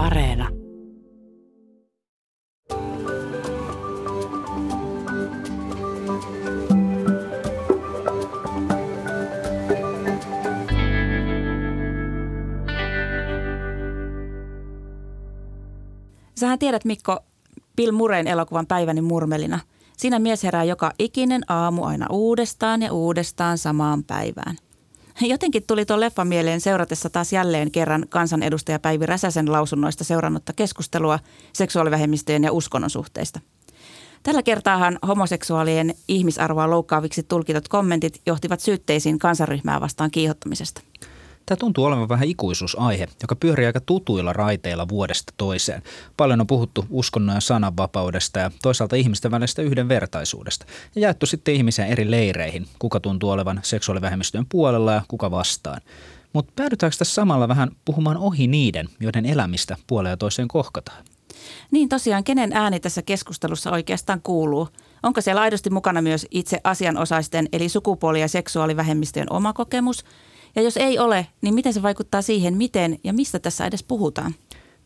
Areena. Sähän tiedät Mikko Bill Murrayn elokuvan Päiväni murmelina. Siinä mies herää joka ikinen aamu aina uudestaan ja uudestaan samaan päivään. Jotenkin tuli tuo leffa mieleen seuratessa taas jälleen kerran kansanedustaja Päivi Räsäsen lausunnoista seurannutta keskustelua seksuaalivähemmistöjen ja uskonnon suhteista. Tällä kertaahan homoseksuaalien ihmisarvoa loukkaaviksi tulkitut kommentit johtivat syytteisiin kansanryhmää vastaan kiihottamisesta. Tämä tuntuu olevan vähän ikuisuusaihe, joka pyörii aika tutuilla raiteilla vuodesta toiseen. Paljon on puhuttu uskonnon ja sananvapaudesta ja toisaalta ihmisten välisestä yhdenvertaisuudesta. Ja jaettu sitten ihmisiä eri leireihin, kuka tuntuu olevan seksuaalivähemmistöjen puolella ja kuka vastaan. Mutta päädytäänkö tässä samalla vähän puhumaan ohi niiden, joiden elämistä puoleen ja toiseen kohkataan? Niin tosiaan, kenen ääni tässä keskustelussa oikeastaan kuuluu? Onko siellä aidosti mukana myös itse asianosaisten eli sukupuoli- ja seksuaalivähemmistöjen oma kokemus – ja jos ei ole, niin miten se vaikuttaa siihen, miten ja mistä tässä edes puhutaan?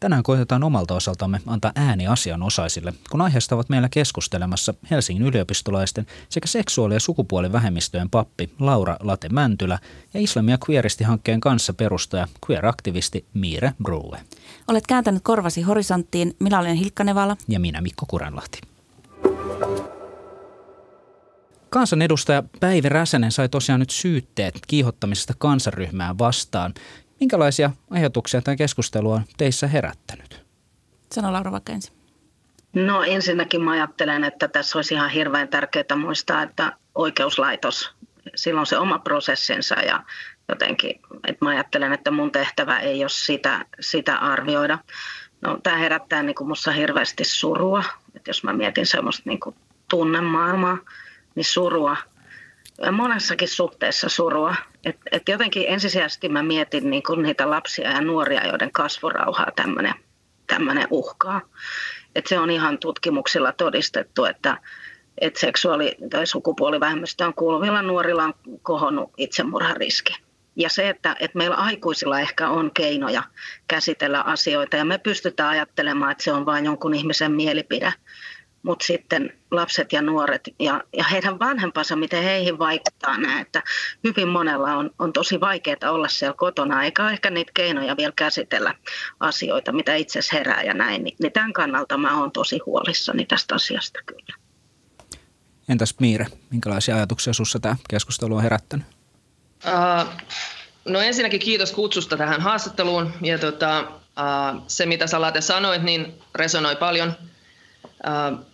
Tänään koitetaan omalta osaltamme antaa ääni asianosaisille, kun aiheesta ovat meillä keskustelemassa Helsingin yliopistolaisten sekä seksuaali- ja sukupuolivähemmistöjen pappi Laura Late Mäntylä ja Islamia Queeristi-hankkeen kanssa perustaja queer-aktivisti Miire Brue. Olet kääntänyt korvasi horisonttiin. Minä olen Hilkka Nevala. Ja minä Mikko Kuranlahti. Kansanedustaja Päivi Räsänen sai tosiaan nyt syytteet kiihottamisesta kansanryhmää vastaan. Minkälaisia ajatuksia tämä keskustelu on teissä herättänyt? Sano Laura vaikka ensin. No ensinnäkin mä ajattelen, että tässä olisi ihan hirveän tärkeää muistaa, että oikeuslaitos, sillä on se oma prosessinsa ja jotenkin, että mä ajattelen, että mun tehtävä ei ole sitä, sitä arvioida. No, tämä herättää niin kuin musta hirveästi surua, että jos mä mietin semmoista niin kuin tunnemaailmaa, niin surua. Monessakin suhteessa surua. Et, et jotenkin ensisijaisesti mä mietin niin kun niitä lapsia ja nuoria, joiden kasvurauhaa tämmöinen uhkaa. Et se on ihan tutkimuksilla todistettu, että et seksuaali- tai sukupuolivähemmistöön kuuluvilla nuorilla on kohonnut itsemurhariski. Ja se, että, että meillä aikuisilla ehkä on keinoja käsitellä asioita ja me pystytään ajattelemaan, että se on vain jonkun ihmisen mielipide mutta sitten lapset ja nuoret ja, ja heidän vanhempansa, miten heihin vaikuttaa nämä, että hyvin monella on, on tosi vaikeaa olla siellä kotona, eikä ehkä niitä keinoja vielä käsitellä asioita, mitä itse herää ja näin, niin, niin tämän kannalta mä oon tosi huolissani tästä asiasta kyllä. Entäs Miire, minkälaisia ajatuksia sinussa tämä keskustelu on herättänyt? Uh, no ensinnäkin kiitos kutsusta tähän haastatteluun ja tota, uh, se mitä sä Late sanoit, niin resonoi paljon uh,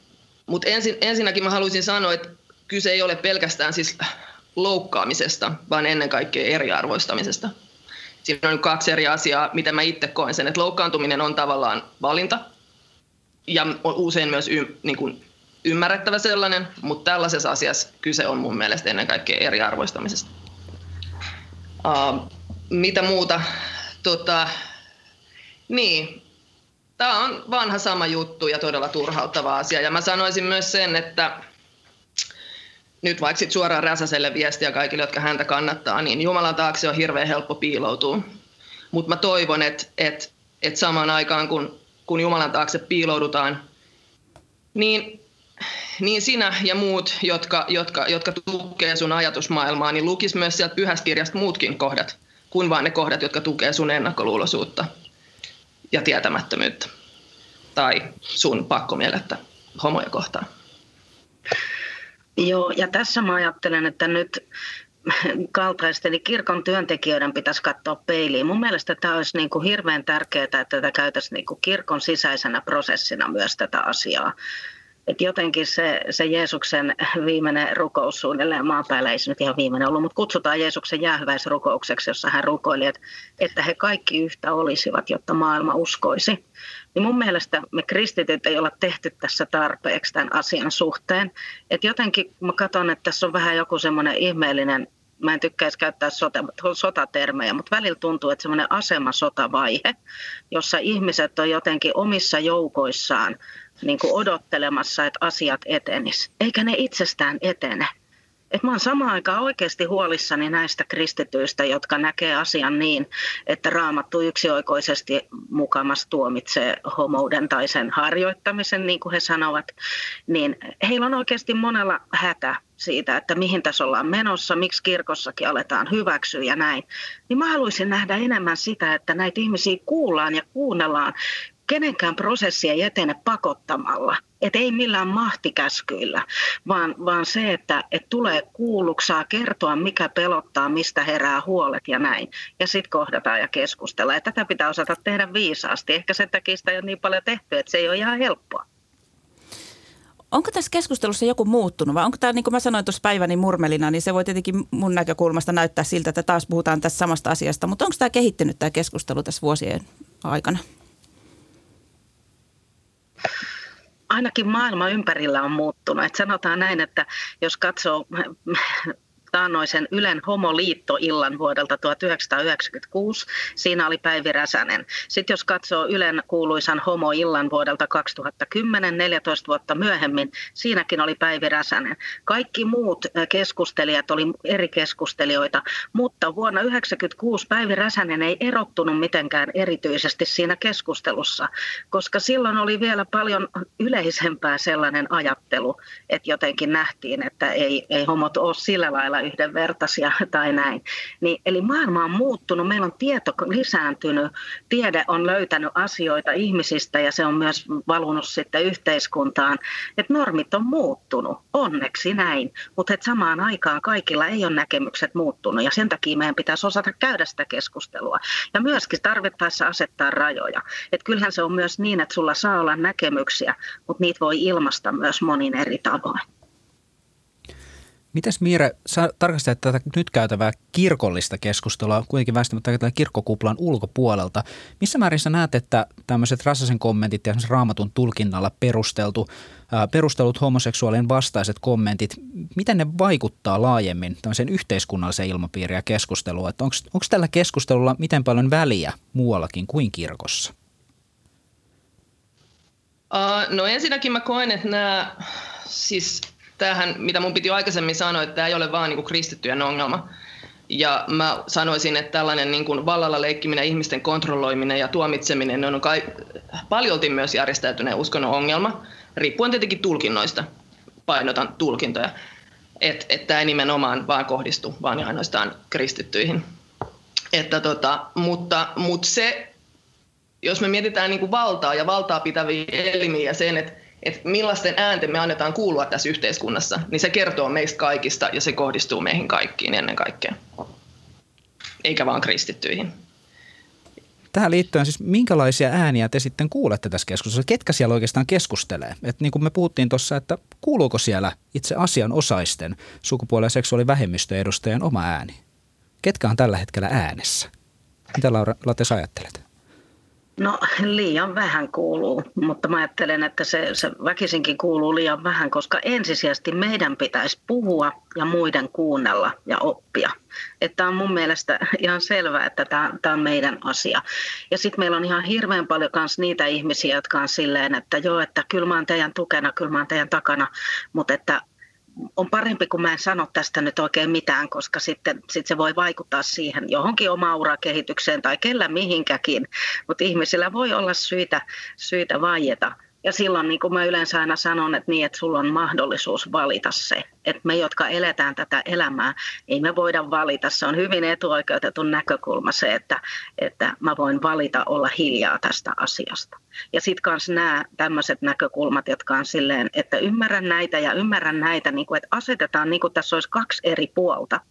mutta ensin, ensinnäkin mä haluaisin sanoa, että kyse ei ole pelkästään siis loukkaamisesta, vaan ennen kaikkea eriarvoistamisesta. Siinä on kaksi eri asiaa, mitä mä itse koen sen, että loukkaantuminen on tavallaan valinta ja on usein myös y, niin kuin ymmärrettävä sellainen, mutta tällaisessa asiassa kyse on mun mielestä ennen kaikkea eriarvoistamisesta. Uh, mitä muuta? Tota, niin, Tämä on vanha sama juttu ja todella turhauttava asia. Ja mä sanoisin myös sen, että nyt vaikka sit suoraan Räsäselle viestiä kaikille, jotka häntä kannattaa, niin Jumalan taakse on hirveän helppo piiloutua. Mutta mä toivon, että et, et samaan aikaan, kun, kun Jumalan taakse piiloudutaan, niin, niin sinä ja muut, jotka, jotka, jotka tukee sun ajatusmaailmaa, niin lukis myös sieltä pyhästä kirjasta muutkin kohdat, kuin vain ne kohdat, jotka tukee sun ennakkoluuloisuutta ja tietämättömyyttä tai sun pakkomielettä homoja kohtaan. Joo, ja tässä mä ajattelen, että nyt kaltaisten eli kirkon työntekijöiden pitäisi katsoa peiliin. Mun mielestä tämä olisi niin kuin hirveän tärkeää, että tätä käytäisiin niin kuin kirkon sisäisenä prosessina myös tätä asiaa. Et jotenkin se, se Jeesuksen viimeinen rukous suunnilleen maan päällä, ei se nyt ihan viimeinen ollut, mutta kutsutaan Jeesuksen jäähyväisrukoukseksi, jossa hän rukoili, että, että he kaikki yhtä olisivat, jotta maailma uskoisi. Niin mun mielestä me kristityt ei olla tehty tässä tarpeeksi tämän asian suhteen. Et jotenkin mä katson, että tässä on vähän joku semmoinen ihmeellinen mä en tykkäisi käyttää sota, sotatermejä, mutta välillä tuntuu, että semmoinen asemasotavaihe, jossa ihmiset on jotenkin omissa joukoissaan niin kuin odottelemassa, että asiat etenis. Eikä ne itsestään etene. Et mä oon samaan aikaan oikeasti huolissani näistä kristityistä, jotka näkee asian niin, että raamattu yksioikoisesti mukamas tuomitsee homouden tai sen harjoittamisen, niin kuin he sanovat, niin heillä on oikeasti monella hätä siitä, että mihin tässä ollaan menossa, miksi kirkossakin aletaan hyväksyä ja näin. Niin mä haluaisin nähdä enemmän sitä, että näitä ihmisiä kuullaan ja kuunnellaan kenenkään prosessi ei etene pakottamalla, et ei millään mahtikäskyillä, vaan, vaan se, että et tulee kuulluksaa kertoa, mikä pelottaa, mistä herää huolet ja näin. Ja sitten kohdataan ja keskustellaan. Ja tätä pitää osata tehdä viisaasti. Ehkä sen takia sitä ei ole niin paljon tehty, että se ei ole ihan helppoa. Onko tässä keskustelussa joku muuttunut vai onko tämä, niin kuin mä sanoin tuossa päiväni murmelina, niin se voi tietenkin mun näkökulmasta näyttää siltä, että taas puhutaan tässä samasta asiasta, mutta onko tämä kehittynyt tämä keskustelu tässä vuosien aikana? Ainakin maailma ympärillä on muuttunut. Et sanotaan näin, että jos katsoo taannoisen Ylen homoliittoillan vuodelta 1996. Siinä oli Päivi Räsänen. Sitten jos katsoo Ylen kuuluisan homoillan vuodelta 2010, 14 vuotta myöhemmin, siinäkin oli Päivi Räsänen. Kaikki muut keskustelijat oli eri keskustelijoita, mutta vuonna 1996 Päivi Räsänen ei erottunut mitenkään erityisesti siinä keskustelussa, koska silloin oli vielä paljon yleisempää sellainen ajattelu, että jotenkin nähtiin, että ei, ei homot ole sillä lailla yhdenvertaisia tai näin. Niin, eli maailma on muuttunut, meillä on tieto lisääntynyt, tiede on löytänyt asioita ihmisistä ja se on myös valunut sitten yhteiskuntaan. Että normit on muuttunut, onneksi näin, mutta et samaan aikaan kaikilla ei ole näkemykset muuttunut ja sen takia meidän pitäisi osata käydä sitä keskustelua. Ja myöskin tarvittaessa asettaa rajoja. Että kyllähän se on myös niin, että sulla saa olla näkemyksiä, mutta niitä voi ilmaista myös monin eri tavoin. Mitäs Miire, sä tarkastelet tätä nyt käytävää kirkollista keskustelua, kuitenkin väistämättä tätä kirkkokuplan ulkopuolelta. Missä määrin sä näet, että tämmöiset Rassasen kommentit ja raamatun tulkinnalla perusteltu, ää, perustelut homoseksuaalien vastaiset kommentit, miten ne vaikuttaa laajemmin tämmöiseen yhteiskunnalliseen ilmapiiriin ja keskusteluun? Onko tällä keskustelulla miten paljon väliä muuallakin kuin kirkossa? Uh, no ensinnäkin mä koen, että nämä siis tämähän, mitä mun piti aikaisemmin sanoa, että tämä ei ole vaan niin kuin kristittyjen ongelma. Ja mä sanoisin, että tällainen niin kuin vallalla leikkiminen, ihmisten kontrolloiminen ja tuomitseminen on kai paljolti myös järjestäytyneen uskonnon ongelma, riippuen tietenkin tulkinnoista, painotan tulkintoja. Että et tämä ei nimenomaan vaan kohdistu vaan ainoastaan kristittyihin. Että tota, mutta, mutta se, jos me mietitään niin kuin valtaa ja valtaa pitäviä elimiä ja sen, että että millaisten äänten me annetaan kuulua tässä yhteiskunnassa, niin se kertoo meistä kaikista ja se kohdistuu meihin kaikkiin ennen kaikkea, eikä vaan kristittyihin. Tähän liittyen siis minkälaisia ääniä te sitten kuulette tässä keskustelussa? Ketkä siellä oikeastaan keskustelee? Et niin kuin me puhuttiin tuossa, että kuuluuko siellä itse asianosaisten sukupuoli- ja seksuaalivähemmistöjen edustajien oma ääni? Ketkä on tällä hetkellä äänessä? Mitä Laura Lates ajattelet? No liian vähän kuuluu, mutta mä ajattelen, että se, se väkisinkin kuuluu liian vähän, koska ensisijaisesti meidän pitäisi puhua ja muiden kuunnella ja oppia. Että on mun mielestä ihan selvää, että tämä, tämä on meidän asia. Ja sitten meillä on ihan hirveän paljon myös niitä ihmisiä, jotka on silleen, että joo, että kyllä mä oon teidän tukena, kyllä mä oon teidän takana, mutta että on parempi, kun mä en sano tästä nyt oikein mitään, koska sitten sit se voi vaikuttaa siihen johonkin oma urakehitykseen tai kellä mihinkäkin. Mutta ihmisillä voi olla syitä, syitä vaieta. Ja silloin niin kuin mä yleensä aina sanon, että niin, että sulla on mahdollisuus valita se. Että me, jotka eletään tätä elämää, ei me voida valita. Se on hyvin etuoikeutetun näkökulma se, että, että mä voin valita olla hiljaa tästä asiasta. Ja sitten kanssa nämä tämmöiset näkökulmat, jotka on silleen, että ymmärrän näitä ja ymmärrän näitä, niin kuin, että asetetaan niin kuin tässä olisi kaksi eri puolta –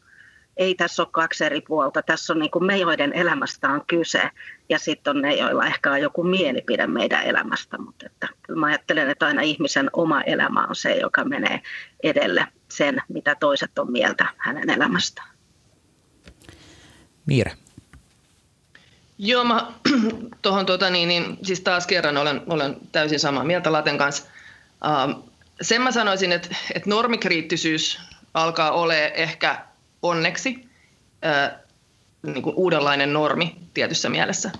ei tässä ole kaksi eri puolta. Tässä on niin kuin me, joiden elämästä on kyse, ja sitten on ne, joilla ehkä on joku mielipide meidän elämästä. Mutta että, kyllä mä ajattelen, että aina ihmisen oma elämä on se, joka menee edelle sen, mitä toiset on mieltä hänen elämästään. Miire. Joo, mä tuohon tuota, niin, niin, siis taas kerran olen, olen täysin samaa mieltä Laten kanssa. Uh, sen mä sanoisin, että, että normikriittisyys alkaa ole ehkä onneksi ää, niin kuin uudenlainen normi tietyssä mielessä.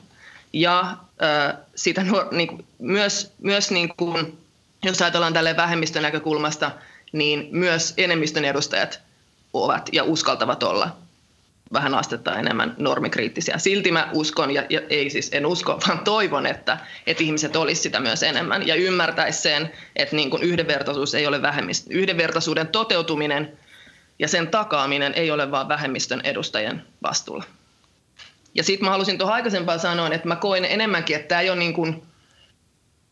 Ja ää, sitä niin kuin, myös, myös niin kuin, jos ajatellaan tälle vähemmistön näkökulmasta, niin myös enemmistön edustajat ovat ja uskaltavat olla vähän astetta enemmän normikriittisiä. Silti mä uskon, ja, ja ei siis en usko, vaan toivon, että, että ihmiset olisi sitä myös enemmän ja ymmärtäisi sen, että niin kuin yhdenvertaisuus ei ole vähemmistö. Yhdenvertaisuuden toteutuminen ja sen takaaminen ei ole vain vähemmistön edustajien vastuulla. Ja sitten mä halusin tuohon aikaisempaan sanoa, että mä koen enemmänkin, että tämä ei ole niin kuin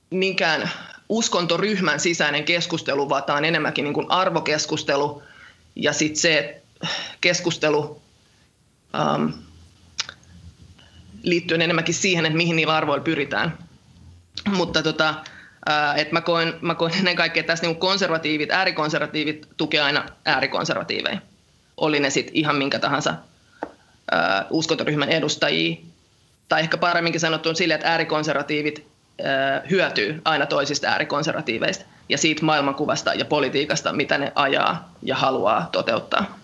niinkään uskontoryhmän sisäinen keskustelu, vaan tämä on enemmänkin niin kuin arvokeskustelu ja sitten se keskustelu um, liittyen enemmänkin siihen, että mihin niillä arvoilla pyritään. Mutta tota, et mä, koen, mä koen ennen kaikkea, että tässä niin konservatiivit, äärikonservatiivit tukee aina äärikonservatiiveja. Oli ne sitten ihan minkä tahansa uh, uskontoryhmän edustajia. Tai ehkä paremminkin sanottu sille, että äärikonservatiivit uh, hyötyy aina toisista äärikonservatiiveista ja siitä maailmankuvasta ja politiikasta, mitä ne ajaa ja haluaa toteuttaa.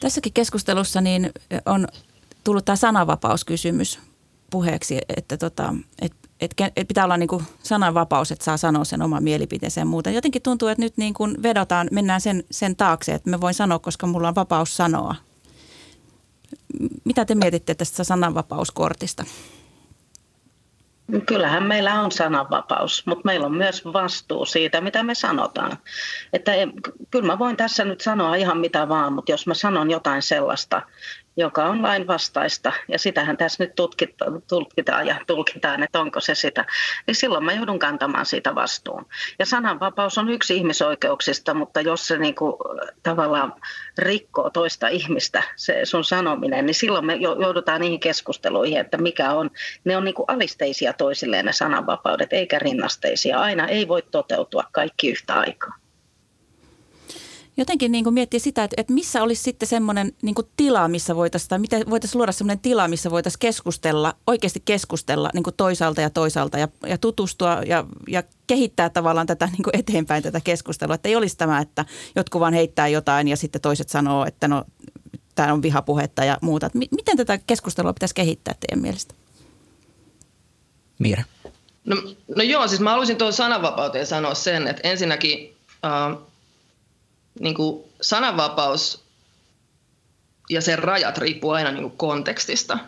Tässäkin keskustelussa niin on tullut tämä sananvapauskysymys puheeksi, että tota, et, et, et pitää olla niin sananvapaus, että saa sanoa sen oman mielipiteensä ja muuta. Jotenkin tuntuu, että nyt niin kuin vedotaan, mennään sen, sen taakse, että me voin sanoa, koska mulla on vapaus sanoa. Mitä te mietitte tästä sananvapauskortista? Kyllähän meillä on sananvapaus, mutta meillä on myös vastuu siitä, mitä me sanotaan. Että kyllä mä voin tässä nyt sanoa ihan mitä vaan, mutta jos mä sanon jotain sellaista, joka on lain vastaista, ja sitähän tässä nyt tutkitaan ja tulkitaan, että onko se sitä, niin silloin mä joudun kantamaan siitä vastuun. Ja sananvapaus on yksi ihmisoikeuksista, mutta jos se niin kuin, tavallaan rikkoo toista ihmistä, se sun sanominen, niin silloin me joudutaan niihin keskusteluihin, että mikä on, ne on niin kuin alisteisia toisilleen ne sananvapaudet, eikä rinnasteisia. Aina ei voi toteutua kaikki yhtä aikaa jotenkin niin kuin miettiä sitä, että, että missä olisi sitten semmoinen niin kuin tila, missä voitaisiin, tai miten voitaisiin luoda semmoinen tila, missä voitaisiin keskustella, oikeasti keskustella niin kuin toisaalta ja toisaalta ja, ja tutustua ja, ja kehittää tavallaan tätä niin kuin eteenpäin tätä keskustelua. Että ei olisi tämä, että jotkut vaan heittää jotain ja sitten toiset sanoo, että no tämä on vihapuhetta ja muuta. Että miten tätä keskustelua pitäisi kehittää teidän mielestä? Miira. No, no joo, siis mä haluaisin tuohon sananvapauteen sanoa sen, että ensinnäkin äh, niin kuin sananvapaus ja sen rajat riippuu aina niin kuin kontekstista.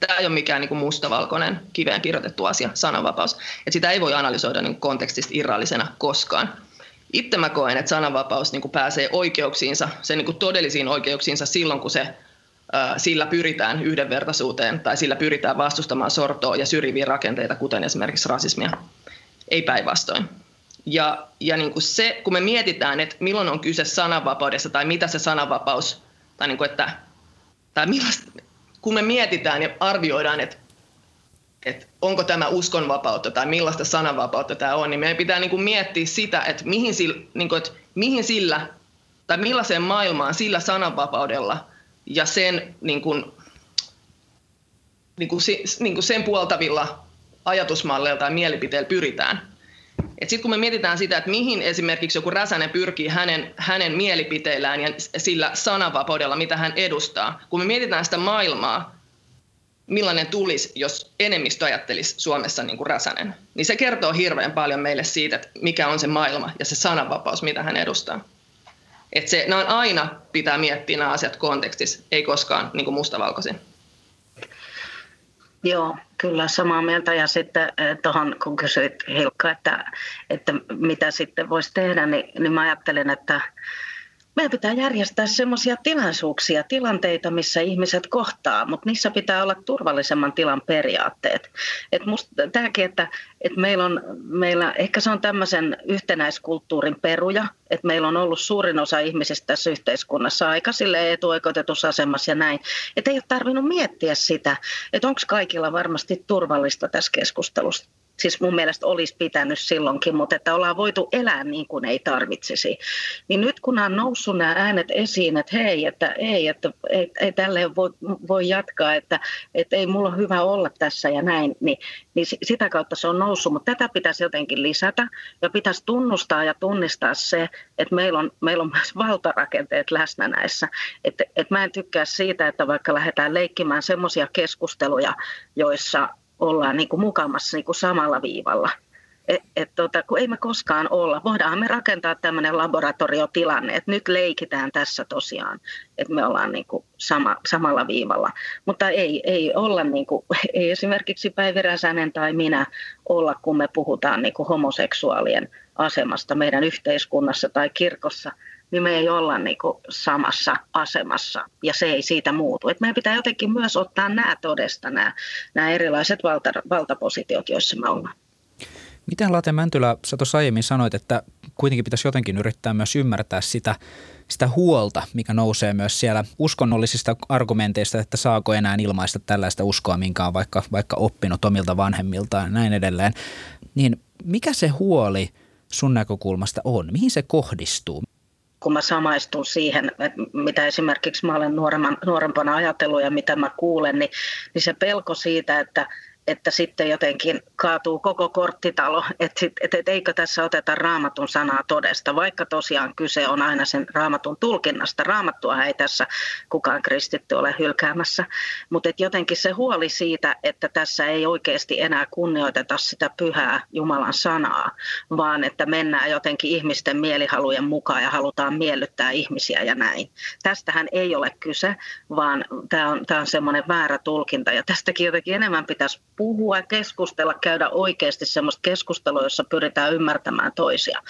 Tämä ei ole mikään niin kuin mustavalkoinen kiveen kirjoitettu asia, sananvapaus. Et sitä ei voi analysoida niin kuin kontekstista irrallisena koskaan. Itse mä koen, että sananvapaus niin kuin pääsee oikeuksiinsa, sen niin kuin todellisiin oikeuksiinsa silloin, kun se sillä pyritään yhdenvertaisuuteen tai sillä pyritään vastustamaan sortoa ja syrjiviä rakenteita, kuten esimerkiksi rasismia. Ei päinvastoin. Ja, ja niin kuin se, kun me mietitään, että milloin on kyse sananvapaudessa tai mitä se sananvapaus, tai, niin kuin, että, tai millaista, kun me mietitään ja arvioidaan, että, että onko tämä uskonvapautta tai millaista sananvapautta tämä on, niin meidän pitää niin kuin miettiä sitä, että mihin, sillä, niin kuin, että mihin sillä tai millaiseen maailmaan sillä sananvapaudella ja sen, niin kuin, niin kuin, niin kuin sen puoltavilla ajatusmalleilla tai mielipiteillä pyritään. Sitten kun me mietitään sitä, että mihin esimerkiksi joku Räsänen pyrkii hänen, hänen mielipiteillään ja sillä sananvapaudella, mitä hän edustaa, kun me mietitään sitä maailmaa, millainen tulisi, jos enemmistö ajattelisi Suomessa niin kuin Räsänen, niin se kertoo hirveän paljon meille siitä, että mikä on se maailma ja se sananvapaus, mitä hän edustaa. Että se, nämä on aina pitää miettiä nämä asiat kontekstissa, ei koskaan niin kuin mustavalkoisin. Joo, kyllä samaa mieltä. Ja sitten eh, tuohon, kun kysyit Hilkka, että, että mitä sitten voisi tehdä, niin, niin mä ajattelen, että meidän pitää järjestää sellaisia tilaisuuksia, tilanteita, missä ihmiset kohtaa, mutta niissä pitää olla turvallisemman tilan periaatteet. Et musta, tämäkin, että, että meillä, on, meillä, ehkä se on tämmöisen yhtenäiskulttuurin peruja, että meillä on ollut suurin osa ihmisistä tässä yhteiskunnassa aika sille etuoikeutetussa asemassa ja näin. Että ei ole tarvinnut miettiä sitä, että onko kaikilla varmasti turvallista tässä keskustelussa siis mun mielestä olisi pitänyt silloinkin, mutta että ollaan voitu elää niin kuin ei tarvitsisi. Niin nyt kun on noussut nämä äänet esiin, että hei, että ei, että ei, ei tälleen voi, voi jatkaa, että, että ei mulla hyvä olla tässä ja näin, niin, niin sitä kautta se on noussut, mutta tätä pitäisi jotenkin lisätä ja pitäisi tunnustaa ja tunnistaa se, että meillä on, meillä on myös valtarakenteet läsnä näissä. Että, että mä en tykkää siitä, että vaikka lähdetään leikkimään semmoisia keskusteluja, joissa ollaan niin kuin mukamassa niin kuin samalla viivalla. Et, et, tota, kun ei me koskaan olla. Voidaan me rakentaa tämmöinen laboratoriotilanne, että nyt leikitään tässä tosiaan, että me ollaan niin kuin sama, samalla viivalla. Mutta ei, ei olla, niin kuin, ei esimerkiksi Päivi Räsänen tai minä olla, kun me puhutaan niin kuin homoseksuaalien asemasta meidän yhteiskunnassa tai kirkossa – niin me ei olla niin kuin samassa asemassa ja se ei siitä muutu. Et meidän pitää jotenkin myös ottaa nämä todesta, nämä, nämä erilaiset valta, valtapositiot, joissa me ollaan. Miten Late Mäntylä, sä tuossa aiemmin sanoit, että kuitenkin pitäisi jotenkin yrittää myös ymmärtää sitä, sitä huolta, mikä nousee myös siellä uskonnollisista argumenteista, että saako enää ilmaista tällaista uskoa, minkä on vaikka, vaikka oppinut omilta vanhemmiltaan ja näin edelleen. Niin mikä se huoli sun näkökulmasta on? Mihin se kohdistuu? Kun mä samaistun siihen, että mitä esimerkiksi mä olen nuorempana ajatellut ja mitä mä kuulen, niin, niin se pelko siitä, että että sitten jotenkin kaatuu koko korttitalo, että, että, että eikö tässä oteta raamatun sanaa todesta, vaikka tosiaan kyse on aina sen raamatun tulkinnasta. Raamattua ei tässä kukaan kristitty ole hylkäämässä, mutta jotenkin se huoli siitä, että tässä ei oikeasti enää kunnioiteta sitä pyhää Jumalan sanaa, vaan että mennään jotenkin ihmisten mielihalujen mukaan ja halutaan miellyttää ihmisiä ja näin. Tästähän ei ole kyse, vaan tämä on, on semmoinen väärä tulkinta ja tästäkin jotenkin enemmän pitäisi puhua, keskustella, käydä oikeasti semmoista keskustelua, jossa pyritään ymmärtämään toisia.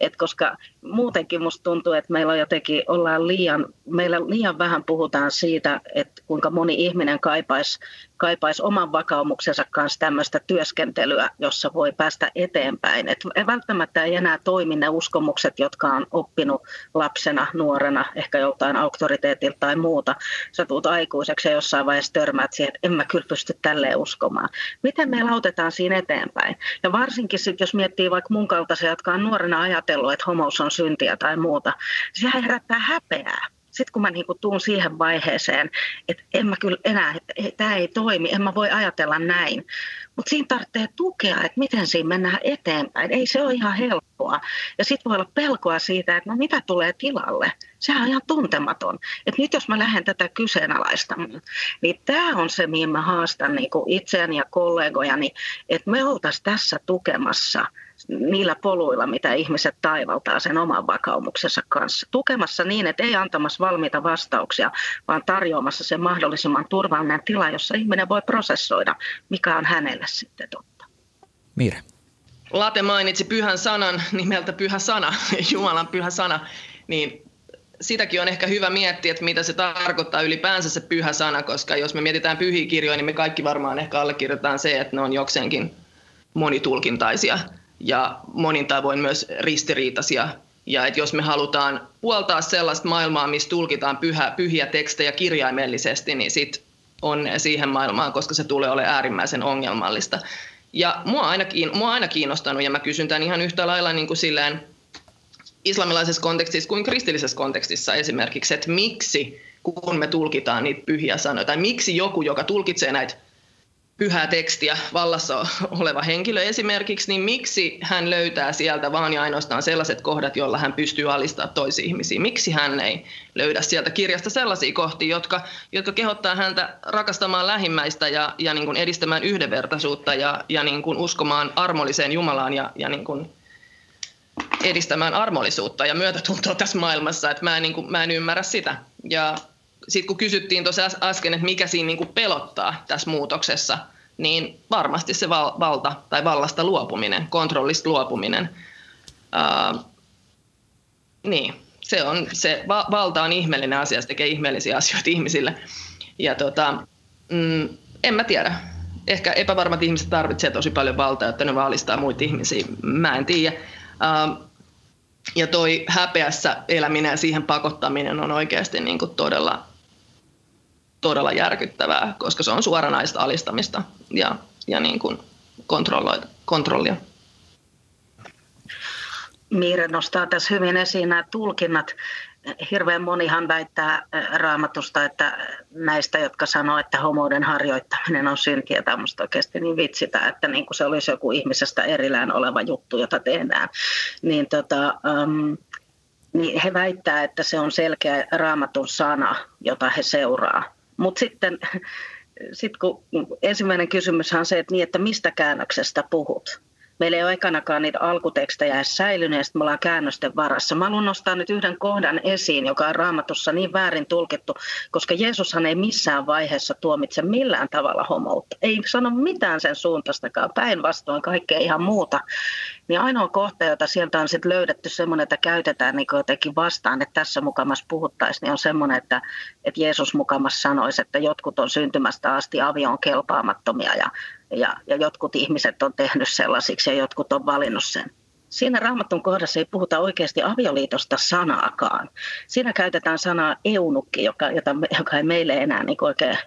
Et koska muutenkin musta tuntuu, että meillä on jotenkin, ollaan liian, meillä liian vähän puhutaan siitä, että kuinka moni ihminen kaipaisi kaipaisi oman vakaumuksensa kanssa tämmöistä työskentelyä, jossa voi päästä eteenpäin. Et välttämättä ei enää toimi ne uskomukset, jotka on oppinut lapsena, nuorena, ehkä joltain auktoriteetilta tai muuta. Sä tuut aikuiseksi ja jossain vaiheessa törmäät siihen, että en mä kyllä pysty tälleen uskomaan. Miten me autetaan siinä eteenpäin? Ja varsinkin sit, jos miettii vaikka mun kaltaisia, jotka on nuorena ajatellut, että homous on syntiä tai muuta, sehän herättää häpeää sitten kun mä niin tuun siihen vaiheeseen, että en mä kyllä enää, että tämä ei toimi, en mä voi ajatella näin. Mutta siinä tarvitsee tukea, että miten siinä mennään eteenpäin. Ei se ole ihan helppoa. Ja sitten voi olla pelkoa siitä, että no mitä tulee tilalle. Sehän on ihan tuntematon. Että nyt jos mä lähden tätä kyseenalaistamaan, niin tämä on se, mihin mä haastan niin itseäni ja kollegojani, että me oltaisiin tässä tukemassa – niillä poluilla, mitä ihmiset taivaltaa sen oman vakaumuksensa kanssa. Tukemassa niin, että ei antamassa valmiita vastauksia, vaan tarjoamassa sen mahdollisimman turvallinen tila, jossa ihminen voi prosessoida, mikä on hänelle sitten totta. Mire. Late mainitsi pyhän sanan nimeltä pyhä sana, Jumalan pyhä sana, niin sitäkin on ehkä hyvä miettiä, että mitä se tarkoittaa ylipäänsä se pyhä sana, koska jos me mietitään pyhiä kirjoja, niin me kaikki varmaan ehkä allekirjoitetaan se, että ne on jokseenkin monitulkintaisia ja monin tavoin myös ristiriitaisia. Ja että jos me halutaan puoltaa sellaista maailmaa, missä tulkitaan pyhä, pyhiä tekstejä kirjaimellisesti, niin sit on siihen maailmaan, koska se tulee olemaan äärimmäisen ongelmallista. Ja mua aina, mua aina kiinnostanut, ja mä kysyn tämän ihan yhtä lailla niin kuin silleen islamilaisessa kontekstissa kuin kristillisessä kontekstissa esimerkiksi, että miksi kun me tulkitaan niitä pyhiä sanoja, tai miksi joku, joka tulkitsee näitä pyhää tekstiä vallassa oleva henkilö esimerkiksi, niin miksi hän löytää sieltä vaan ja ainoastaan sellaiset kohdat, joilla hän pystyy alistamaan toisiin ihmisiin? Miksi hän ei löydä sieltä kirjasta sellaisia kohtia, jotka, jotka kehottaa häntä rakastamaan lähimmäistä ja, ja niin kuin edistämään yhdenvertaisuutta ja, ja niin kuin uskomaan armolliseen Jumalaan ja, ja niin kuin edistämään armollisuutta ja myötätuntoa tässä maailmassa, että mä en, niin kuin, mä en ymmärrä sitä. Ja sitten kun kysyttiin tuossa äsken, että mikä siinä niin kuin pelottaa tässä muutoksessa, niin varmasti se val- valta tai vallasta luopuminen, kontrollista luopuminen. Uh, niin, se, on, se va- valta on ihmeellinen asia, se tekee ihmeellisiä asioita ihmisille. Ja tota, mm, en mä tiedä. Ehkä epävarmat ihmiset tarvitsevat tosi paljon valtaa, jotta ne valistaa muita ihmisiä. Mä en tiedä. Ja toi häpeässä eläminen ja siihen pakottaminen on oikeasti niin kuin todella todella järkyttävää, koska se on suoranaista alistamista ja, ja niin kuin kontrollia. Miire nostaa tässä hyvin esiin nämä tulkinnat. Hirveän monihan väittää raamatusta, että näistä, jotka sanoo, että homouden harjoittaminen on syntiä, musta oikeasti niin vitsitä, että niin kuin se olisi joku ihmisestä erillään oleva juttu, jota tehdään. Niin, tota, um, niin he väittää, että se on selkeä raamatun sana, jota he seuraa. Mutta sitten sit kun ensimmäinen kysymys on se, että, niin, että mistä käännöksestä puhut. Meillä ei ole ekanakaan niitä alkutekstejä edes säilynyt ja me ollaan käännösten varassa. Mä haluan nostaa nyt yhden kohdan esiin, joka on raamatussa niin väärin tulkittu, koska Jeesushan ei missään vaiheessa tuomitse millään tavalla homoutta. Ei sano mitään sen suuntaistakaan, päinvastoin kaikkea ihan muuta. Niin ainoa kohta, jota sieltä on sitten löydetty semmoinen, että käytetään niin jotenkin vastaan, että tässä mukamas puhuttaisiin, niin on semmoinen, että, että Jeesus mukamas sanoisi, että jotkut on syntymästä asti avioon kelpaamattomia ja ja, ja jotkut ihmiset on tehnyt sellaisiksi ja jotkut on valinnut sen. Siinä raamatun kohdassa ei puhuta oikeasti avioliitosta sanaakaan. Siinä käytetään sanaa eunukki, joka, jota, joka ei meille enää niin oikein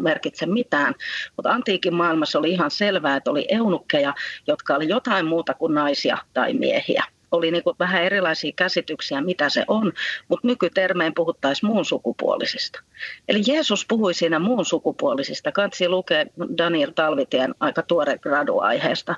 merkitse mitään. Mutta antiikin maailmassa oli ihan selvää, että oli eunukkeja, jotka oli jotain muuta kuin naisia tai miehiä oli niin kuin vähän erilaisia käsityksiä, mitä se on, mutta nykytermein puhuttaisiin muun sukupuolisista. Eli Jeesus puhui siinä muun sukupuolisista. Kansi lukee Daniel Talvitien aika tuore graduaiheesta,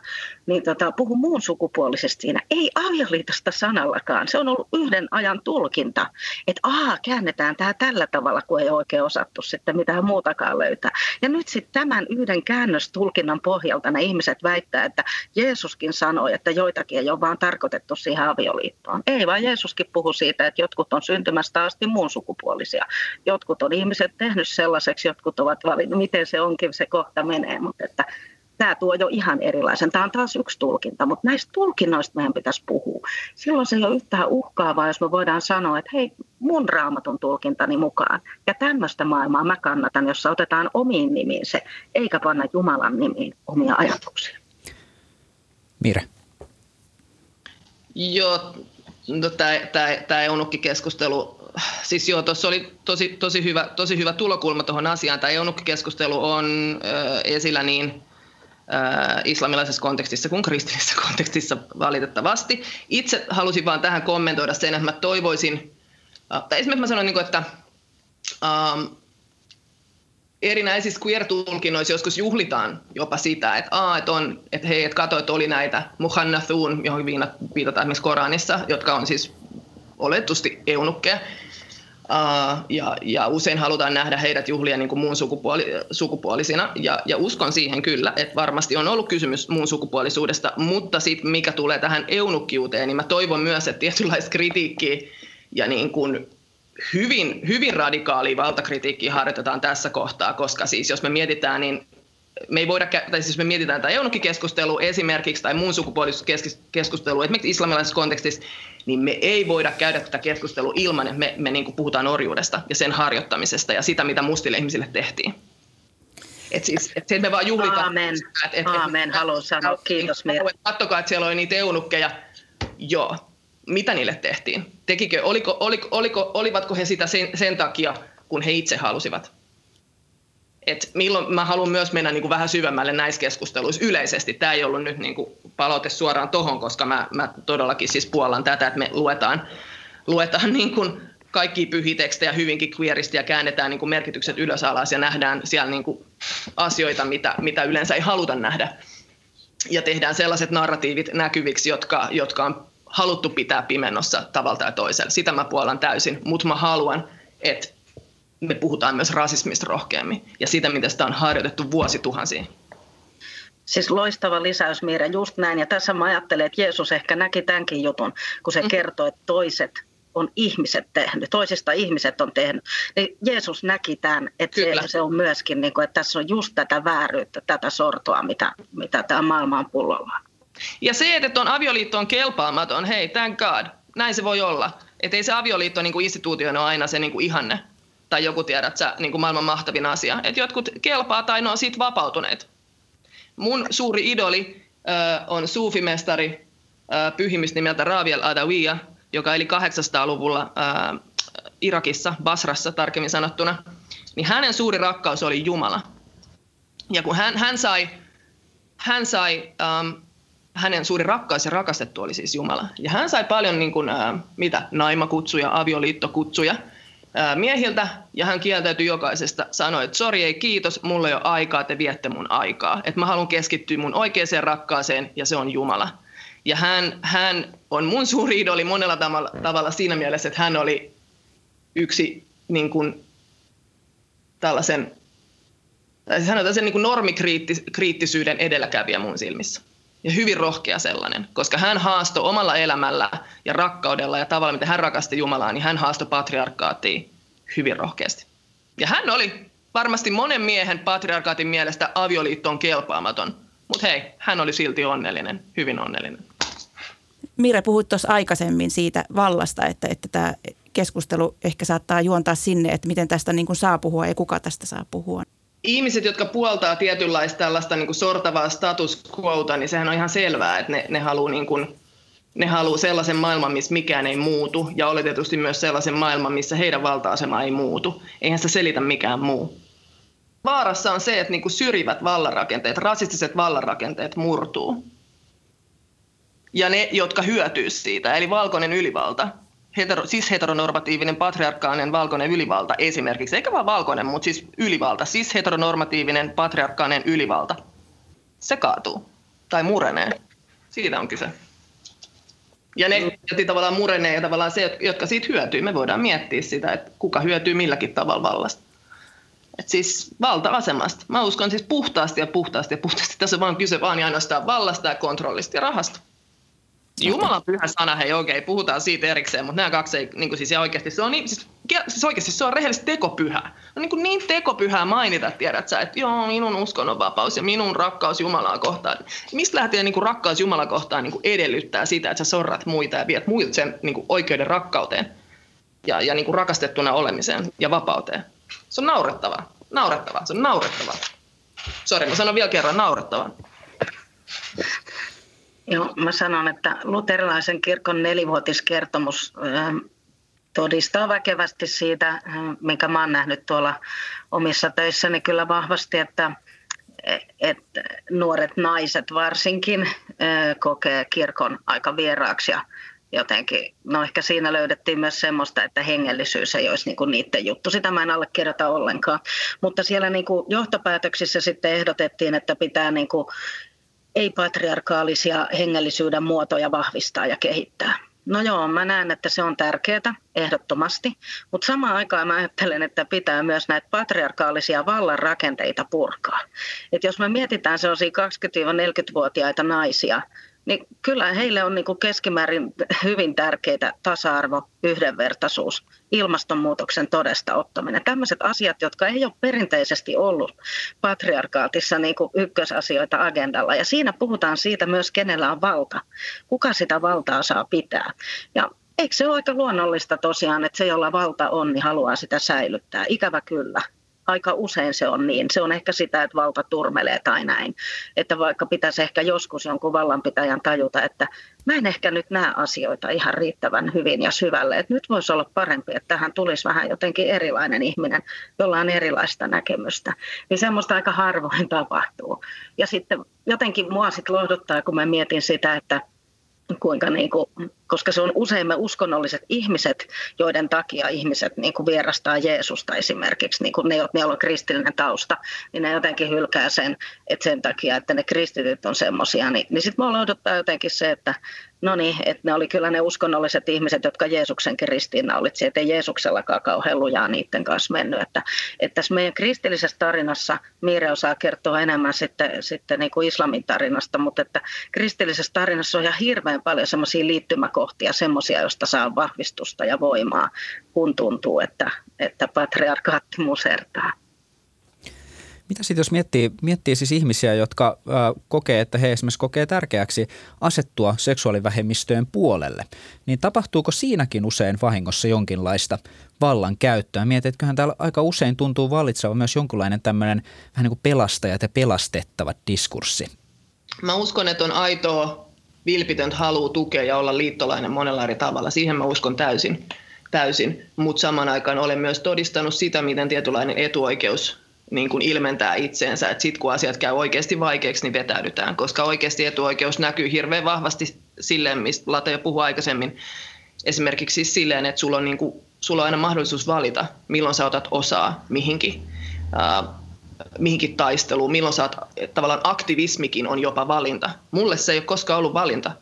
tota, puhu muun sukupuolisesta siinä. Ei avioliitosta sanallakaan. Se on ollut yhden ajan tulkinta, että aa, käännetään tämä tällä tavalla, kun ei oikein osattu sitten mitään muutakaan löytää. Ja nyt sitten tämän yhden käännöstulkinnan pohjalta ne ihmiset väittää, että Jeesuskin sanoi, että joitakin ei ole vaan tarkoitettu siihen avioliittoon. Ei, vaan Jeesuskin puhui siitä, että jotkut on syntymästä asti muun sukupuolisia. Jotkut on ihmiset tehnyt sellaiseksi, jotkut ovat valinnut, miten se onkin, se kohta menee. Mutta että tämä tuo jo ihan erilaisen. Tämä on taas yksi tulkinta, mutta näistä tulkinnoista meidän pitäisi puhua. Silloin se ei ole yhtään uhkaavaa, jos me voidaan sanoa, että hei, mun raamatun tulkintani mukaan. Ja tämmöistä maailmaa mä kannatan, jossa otetaan omiin nimiin se, eikä panna Jumalan nimiin omia ajatuksia. Mire. Joo, no, tämä eunukkikeskustelu, siis joo, tuossa oli tosi, tosi, hyvä, tosi hyvä tulokulma tuohon asiaan. Tämä eunukkikeskustelu on äh, esillä niin islamilaisessa kontekstissa kuin kristillisessä kontekstissa valitettavasti. Itse halusin vaan tähän kommentoida sen, että mä toivoisin, äh, tai esimerkiksi mä sanoin, niin että ähm, erinäisissä queer-tulkinnoissa joskus juhlitaan jopa sitä, että, aa, että, on, että hei, että katso, että oli näitä muhannathun, johon viitataan esimerkiksi Koranissa, jotka on siis oletusti eunukkeja. Uh, ja, ja usein halutaan nähdä heidät juhlia niin kuin muun sukupuoli, sukupuolisina. Ja, ja uskon siihen kyllä, että varmasti on ollut kysymys muun sukupuolisuudesta, mutta sitten mikä tulee tähän eunukkiuteen, niin mä toivon myös, että tietynlaista kritiikkiä ja niin kuin hyvin, hyvin radikaali valtakritiikkiä harjoitetaan tässä kohtaa, koska siis jos me mietitään, niin me ei voida, tai siis me mietitään tämä eunukkikeskustelu esimerkiksi tai muun sukupuolisuuskeskustelu, esimerkiksi islamilaisessa kontekstissa, niin me ei voida käydä tätä keskustelua ilman, että me, me niin puhutaan orjuudesta ja sen harjoittamisesta ja sitä, mitä mustille ihmisille tehtiin. Et siis, et me vaan juhlitaan. Aamen, et, et, Aamen. haluan sanoa. Kiitos. Kattokaa, että siellä oli niitä eunukkeja. Joo, mitä niille tehtiin? Tekikö, oliko, oliko, oliko, olivatko he sitä sen, sen takia, kun he itse halusivat? Et milloin mä haluan myös mennä niin kuin vähän syvemmälle näissä keskusteluissa yleisesti. Tämä ei ollut nyt niin kuin palaute suoraan tohon, koska mä, mä todellakin siis puolan tätä, että me luetaan, luetaan niin kuin kaikki pyhitekstejä hyvinkin queeristi ja käännetään niin kuin merkitykset ylös alas ja nähdään siellä niin kuin asioita, mitä, mitä yleensä ei haluta nähdä. Ja tehdään sellaiset narratiivit näkyviksi, jotka, jotka on haluttu pitää pimennossa tavalla tai toisella. Sitä mä puolan täysin, mutta mä haluan, että me puhutaan myös rasismista rohkeammin ja sitä, miten sitä on harjoitettu vuosituhansia. Siis loistava lisäys, Miira, just näin. Ja tässä mä ajattelen, että Jeesus ehkä näki tämänkin jutun, kun se mm. kertoo, että toiset on ihmiset tehnyt, toisista ihmiset on tehnyt. Niin Jeesus näki tämän, että se, se on myöskin, niin kuin, että tässä on just tätä vääryyttä, tätä sortoa, mitä, mitä tämä maailma on pullollaan. Ja se, että on avioliitto on kelpaamaton, hei, thank God, näin se voi olla. Että ei se avioliitto niin kuin instituutiona ole aina se niin kuin ihanne tai joku tiedät sä niin kuin maailman mahtavin asia. Että jotkut kelpaa tai ne on siitä vapautuneet. Mun suuri idoli äh, on suufimestari äh, pyhimys nimeltä Raviel Adawiya, joka eli 800-luvulla äh, Irakissa, Basrassa tarkemmin sanottuna. Niin hänen suuri rakkaus oli Jumala. Ja kun hän, hän sai, hän sai ähm, hänen suuri rakkaus ja rakastettu oli siis Jumala. Ja hän sai paljon niin kuin, ää, mitä, naimakutsuja, avioliittokutsuja miehiltä, ja hän kieltäytyi jokaisesta, sanoi, että sori ei kiitos, mulla ei ole aikaa, te viette mun aikaa. Että mä haluan keskittyä mun oikeaan rakkaaseen, ja se on Jumala. Ja hän, hän on mun suuri idoli monella tavalla, tavalla siinä mielessä, että hän oli yksi niin kuin, tällaisen, tai hän on tällaisen niin kuin normikriittisyyden edelläkävijä mun silmissä. Ja hyvin rohkea sellainen, koska hän haastoi omalla elämällä ja rakkaudella ja tavalla, miten hän rakasti Jumalaa, niin hän haastoi patriarkaattiin hyvin rohkeasti. Ja hän oli varmasti monen miehen patriarkaatin mielestä avioliittoon kelpaamaton, mutta hei, hän oli silti onnellinen, hyvin onnellinen. Mire, puhuit tuossa aikaisemmin siitä vallasta, että, että tämä keskustelu ehkä saattaa juontaa sinne, että miten tästä niin kuin saa puhua ja kuka tästä saa puhua. Ihmiset, jotka puoltaa tietynlaista tällaista niin kuin sortavaa status quota, niin sehän on ihan selvää, että ne, ne haluaa niin kuin, ne haluaa sellaisen maailman, missä mikään ei muutu, ja oletetusti myös sellaisen maailman, missä heidän valta-asema ei muutu. Eihän se selitä mikään muu. Vaarassa on se, että niin kuin syrjivät vallanrakenteet, rasistiset vallanrakenteet murtuu. Ja ne, jotka hyötyy siitä, eli valkoinen ylivalta, hetero, siis heteronormatiivinen patriarkaalinen valkoinen ylivalta esimerkiksi, eikä vaan valkoinen, mutta siis ylivalta, siis heteronormatiivinen patriarkaalinen ylivalta, se kaatuu tai murenee. Siitä on kyse. Ja ne jotka tavallaan murenee ja tavallaan se, jotka siitä hyötyy, me voidaan miettiä sitä, että kuka hyötyy milläkin tavalla vallasta. Et siis valta-asemasta. Mä uskon siis puhtaasti ja puhtaasti ja puhtaasti. Tässä on vaan kyse vaan ja ainoastaan vallasta ja kontrollista ja rahasta. Jumalan pyhä sana, hei okei, okay, puhutaan siitä erikseen, mutta nämä kaksi ei, niin kuin siis oikeasti, se on, niin, siis, siis oikeasti se on rehellisesti tekopyhä. On niin, kuin niin tekopyhää mainita, tiedät sä, että joo, minun uskonnonvapaus ja minun rakkaus Jumalaa kohtaan. Mistä lähtee niin kuin rakkaus Jumalaa kohtaan niin kuin edellyttää sitä, että sä sorrat muita ja viet muilta sen niin kuin oikeuden rakkauteen ja, ja niin kuin rakastettuna olemiseen ja vapauteen. Se on naurettavaa. Naurettavaa. Se on naurettavaa. Sori, mä sanon vielä kerran naurettavaa. Joo, mä sanon, että luterilaisen kirkon nelivuotiskertomus ähm, todistaa väkevästi siitä, äh, minkä mä oon nähnyt tuolla omissa töissäni kyllä vahvasti, että, että nuoret naiset varsinkin äh, kokee kirkon aika vieraaksi ja jotenkin, no ehkä siinä löydettiin myös semmoista, että hengellisyys ei olisi niin kuin niiden juttu. Sitä mä en allekirjoita ollenkaan. Mutta siellä niin kuin johtopäätöksissä sitten ehdotettiin, että pitää niin kuin ei-patriarkaalisia hengellisyyden muotoja vahvistaa ja kehittää. No joo, mä näen, että se on tärkeää, ehdottomasti, mutta samaan aikaan mä ajattelen, että pitää myös näitä patriarkaalisia vallan rakenteita purkaa. Et jos me mietitään sellaisia 20-40-vuotiaita naisia, niin kyllä heille on niin kuin keskimäärin hyvin tärkeitä tasa-arvo, yhdenvertaisuus, ilmastonmuutoksen todesta ottaminen. Tämmöiset asiat, jotka ei ole perinteisesti ollut patriarkaatissa niin kuin ykkösasioita agendalla. Ja siinä puhutaan siitä myös, kenellä on valta, kuka sitä valtaa saa pitää. Ja eikö se ole aika luonnollista tosiaan, että se, jolla valta on, niin haluaa sitä säilyttää? Ikävä kyllä aika usein se on niin. Se on ehkä sitä, että valta turmelee tai näin. Että vaikka pitäisi ehkä joskus jonkun vallanpitäjän tajuta, että mä en ehkä nyt näe asioita ihan riittävän hyvin ja syvälle. Että nyt voisi olla parempi, että tähän tulisi vähän jotenkin erilainen ihminen, jolla on erilaista näkemystä. Niin semmoista aika harvoin tapahtuu. Ja sitten jotenkin mua sitten lohduttaa, kun mä mietin sitä, että – kuinka niin kuin, koska se on usein me uskonnolliset ihmiset, joiden takia ihmiset niin kuin vierastaa Jeesusta esimerkiksi, niin kuin ne, joilla on kristillinen tausta, niin ne jotenkin hylkää sen, että sen takia, että ne kristityt on semmoisia, niin, niin sitten me odottaa jotenkin se, että No niin, että ne oli kyllä ne uskonnolliset ihmiset, jotka Jeesuksenkin ristiinnaulitsi, että ei Jeesuksellakaan kauhean lujaa niiden kanssa mennyt. Että, että tässä meidän kristillisessä tarinassa Miire osaa kertoa enemmän sitten, sitten niin kuin islamin tarinasta, mutta että kristillisessä tarinassa on ihan hirveän paljon semmoisia liittymäkohtia, semmoisia, joista saa vahvistusta ja voimaa, kun tuntuu, että, että patriarkaatti musertaa. Mitä sitten jos miettii, miettii siis ihmisiä, jotka äh, kokee, että he esimerkiksi kokee tärkeäksi asettua seksuaalivähemmistöjen puolelle, niin tapahtuuko siinäkin usein vahingossa jonkinlaista vallan käyttöä? Mietitköhän täällä aika usein tuntuu vallitseva myös jonkinlainen tämmöinen vähän niin kuin pelastajat ja pelastettavat diskurssi. Mä uskon, että on aitoa vilpitöntä halu tukea ja olla liittolainen monella eri tavalla. Siihen mä uskon täysin, täysin. mutta saman aikaan olen myös todistanut sitä, miten tietynlainen etuoikeus niin kuin ilmentää itseensä, että sitten kun asiat käy oikeasti vaikeaksi, niin vetäydytään, koska oikeasti etuoikeus näkyy hirveän vahvasti silleen, mistä Lata jo puhui aikaisemmin, esimerkiksi siis silleen, että sulla on, niin kuin, sulla on aina mahdollisuus valita, milloin sä otat osaa mihinkin, äh, mihinkin taisteluun, milloin oot, tavallaan aktivismikin on jopa valinta. Mulle se ei ole koskaan ollut valinta.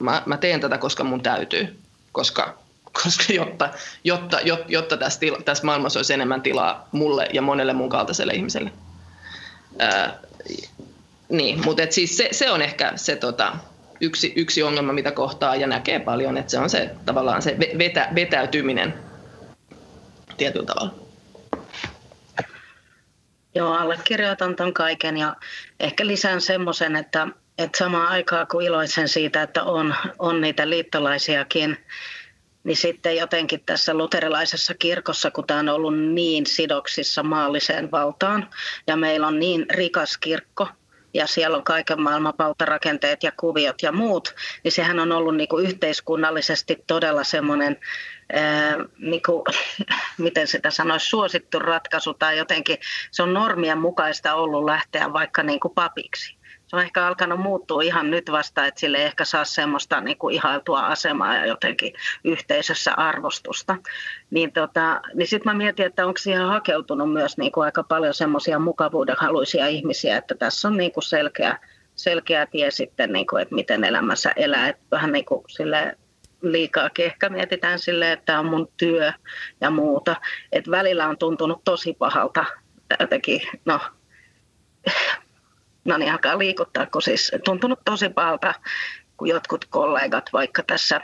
Mä, mä teen tätä, koska mun täytyy, koska koska jotta, jotta, jotta, jotta tässä, tila, tässä maailmassa olisi enemmän tilaa mulle ja monelle mun kaltaiselle ihmiselle. Ää, niin, mutta et siis se, se, on ehkä se tota, yksi, yksi ongelma, mitä kohtaa ja näkee paljon, että se on se tavallaan se vetä, vetäytyminen tietyllä tavalla. Joo, allekirjoitan ton kaiken ja ehkä lisään semmoisen, että, että samaan aikaan kun iloitsen siitä, että on, on niitä liittolaisiakin, niin sitten jotenkin tässä luterilaisessa kirkossa, kun tämä on ollut niin sidoksissa maalliseen valtaan ja meillä on niin rikas kirkko, ja siellä on kaiken maailman valtarakenteet ja kuviot ja muut, niin sehän on ollut niin kuin yhteiskunnallisesti todella semmoinen, niin kuin, miten sitä sanoisi, suosittu ratkaisu tai jotenkin se on normien mukaista ollut lähteä vaikka niin kuin papiksi se on ehkä alkanut muuttua ihan nyt vasta, että sille ei ehkä saa semmoista niin kuin ihailtua asemaa ja jotenkin yhteisössä arvostusta. Niin, tota, niin sitten mä mietin, että onko siihen hakeutunut myös niin kuin aika paljon semmoisia mukavuudenhaluisia ihmisiä, että tässä on niin kuin selkeä, selkeä tie sitten, niin kuin, että miten elämässä elää. Että vähän niin kuin sille liikaakin ehkä mietitään silleen, että tämä on mun työ ja muuta. Et välillä on tuntunut tosi pahalta jotenkin, no no niin alkaa liikuttaa, kun siis tuntunut tosi pahalta, kun jotkut kollegat vaikka tässä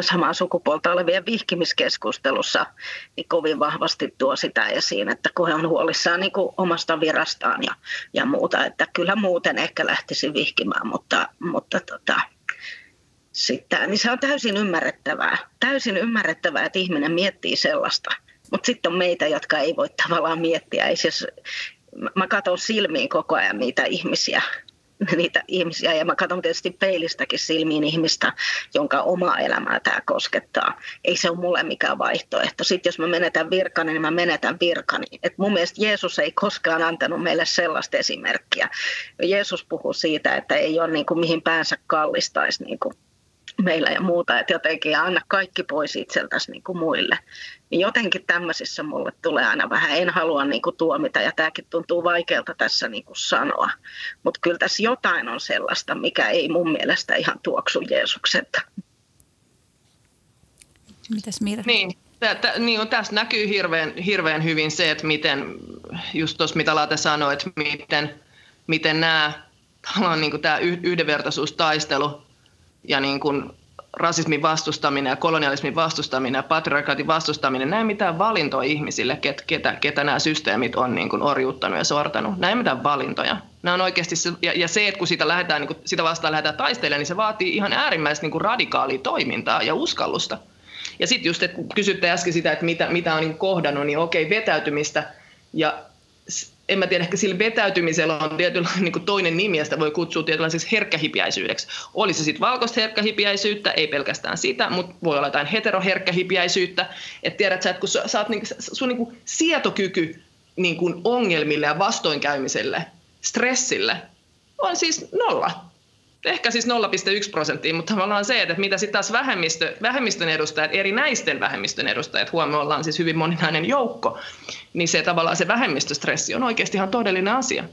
samaa sukupuolta olevien vihkimiskeskustelussa niin kovin vahvasti tuo sitä esiin, että kun he on huolissaan niin omasta virastaan ja, ja muuta, että kyllä muuten ehkä lähtisi vihkimään, mutta, mutta tota, sitten, niin se on täysin ymmärrettävää. Täysin ymmärrettävää, että ihminen miettii sellaista. Mutta sitten on meitä, jotka ei voi tavallaan miettiä. Ei siis, mä katson silmiin koko ajan niitä ihmisiä, niitä ihmisiä ja mä katson tietysti peilistäkin silmiin ihmistä, jonka omaa elämää tämä koskettaa. Ei se ole mulle mikään vaihtoehto. Sitten jos mä menetän virkani, niin mä menetän virkani. Et mun mielestä Jeesus ei koskaan antanut meille sellaista esimerkkiä. Jeesus puhuu siitä, että ei ole niin kuin mihin päänsä kallistaisi niin kuin meillä ja muuta, että jotenkin anna kaikki pois itseltäsi niin kuin muille. Niin jotenkin tämmöisissä mulle tulee aina vähän, en halua niin kuin tuomita ja tämäkin tuntuu vaikealta tässä niin kuin sanoa. Mutta kyllä tässä jotain on sellaista, mikä ei mun mielestä ihan tuoksu Jeesukselta. Mitäs Mira? Niin, tä, tä, niin tässä näkyy hirveän, hirveän hyvin se, että miten, just tuossa mitä Laate sanoi, että miten, miten nämä, niin tämä yhdenvertaisuustaistelu ja niin kuin rasismin vastustaminen ja kolonialismin vastustaminen ja patriarkaatin vastustaminen, näin mitään valintoja ihmisille, ket, ketä, ketä nämä systeemit on niin kuin orjuuttanut ja sortanut. Näin mitään valintoja. Nämä on oikeasti, ja, ja se, että kun sitä, lähdetään, niin kuin, sitä vastaan lähdetään taistelemaan, niin se vaatii ihan äärimmäistä niin kuin radikaalia toimintaa ja uskallusta. Ja sitten just, että kysytte äsken sitä, että mitä, mitä on niin kohdannut, niin okei, vetäytymistä ja en mä tiedä, ehkä sillä vetäytymisellä on tietynlainen niin toinen nimi, ja sitä voi kutsua tietynlaiseksi herkkähipiäisyydeksi. Oli se sitten valkoista herkkähipiäisyyttä, ei pelkästään sitä, mutta voi olla jotain heteroherkkähipiäisyyttä. Että tiedät sä, että kun sä oot, niin, sun niin sietokyky niin ongelmille ja vastoinkäymiselle, stressille, on siis nolla ehkä siis 0,1 prosenttia, mutta tavallaan se, että mitä sitten taas vähemmistö, vähemmistön edustajat, eri näisten vähemmistön edustajat, huomioon ollaan siis hyvin moninainen joukko, niin se tavallaan se vähemmistöstressi on oikeasti ihan todellinen asia.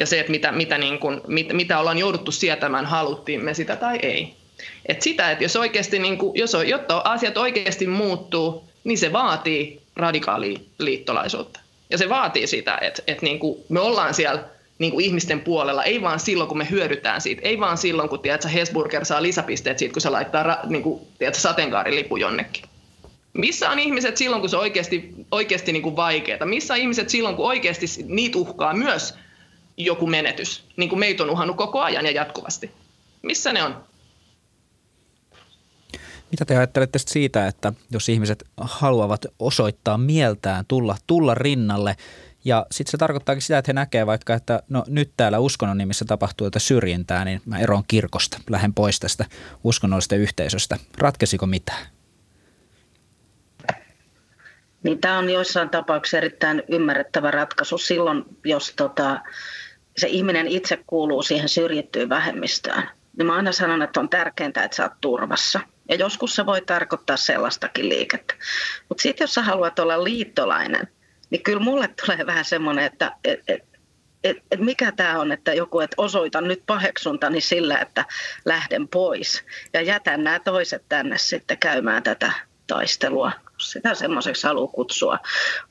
Ja se, että mitä, mitä, niin kuin, mit, mitä ollaan jouduttu sietämään, haluttiin me sitä tai ei. Et sitä, että jos oikeasti, niin kuin, jos, jotta asiat oikeasti muuttuu, niin se vaatii radikaalia liittolaisuutta. Ja se vaatii sitä, että, että niin kuin me ollaan siellä niin kuin ihmisten puolella, ei vaan silloin, kun me hyödytään siitä, ei vaan silloin, kun tiedätkö, Hesburger saa lisäpisteet siitä, kun se laittaa niin kuin, tiedätkö, sateenkaarilipu jonnekin. Missä on ihmiset silloin, kun se on oikeasti, oikeasti niin vaikeaa? Missä on ihmiset silloin, kun oikeasti niitä uhkaa myös joku menetys, niin kuin meitä on uhannut koko ajan ja jatkuvasti? Missä ne on? Mitä te ajattelette siitä, että jos ihmiset haluavat osoittaa mieltään, tulla, tulla rinnalle – ja sitten se tarkoittaakin sitä, että he näkee vaikka, että no nyt täällä uskonnon nimissä tapahtuu jotain syrjintää, niin mä eroon kirkosta, lähden pois tästä uskonnollisesta yhteisöstä. Ratkesiko mitään? Niin tämä on joissain tapauksissa erittäin ymmärrettävä ratkaisu silloin, jos tota, se ihminen itse kuuluu siihen syrjittyyn vähemmistöön. Niin mä aina sanon, että on tärkeintä, että sä oot turvassa. Ja joskus se voi tarkoittaa sellaistakin liikettä. Mutta sitten jos sä haluat olla liittolainen, niin kyllä mulle tulee vähän semmoinen, että et, et, et, et mikä tämä on, että joku, että osoitan nyt paheksuntani sillä, että lähden pois ja jätän nämä toiset tänne sitten käymään tätä taistelua. sitä semmoiseksi haluaa kutsua.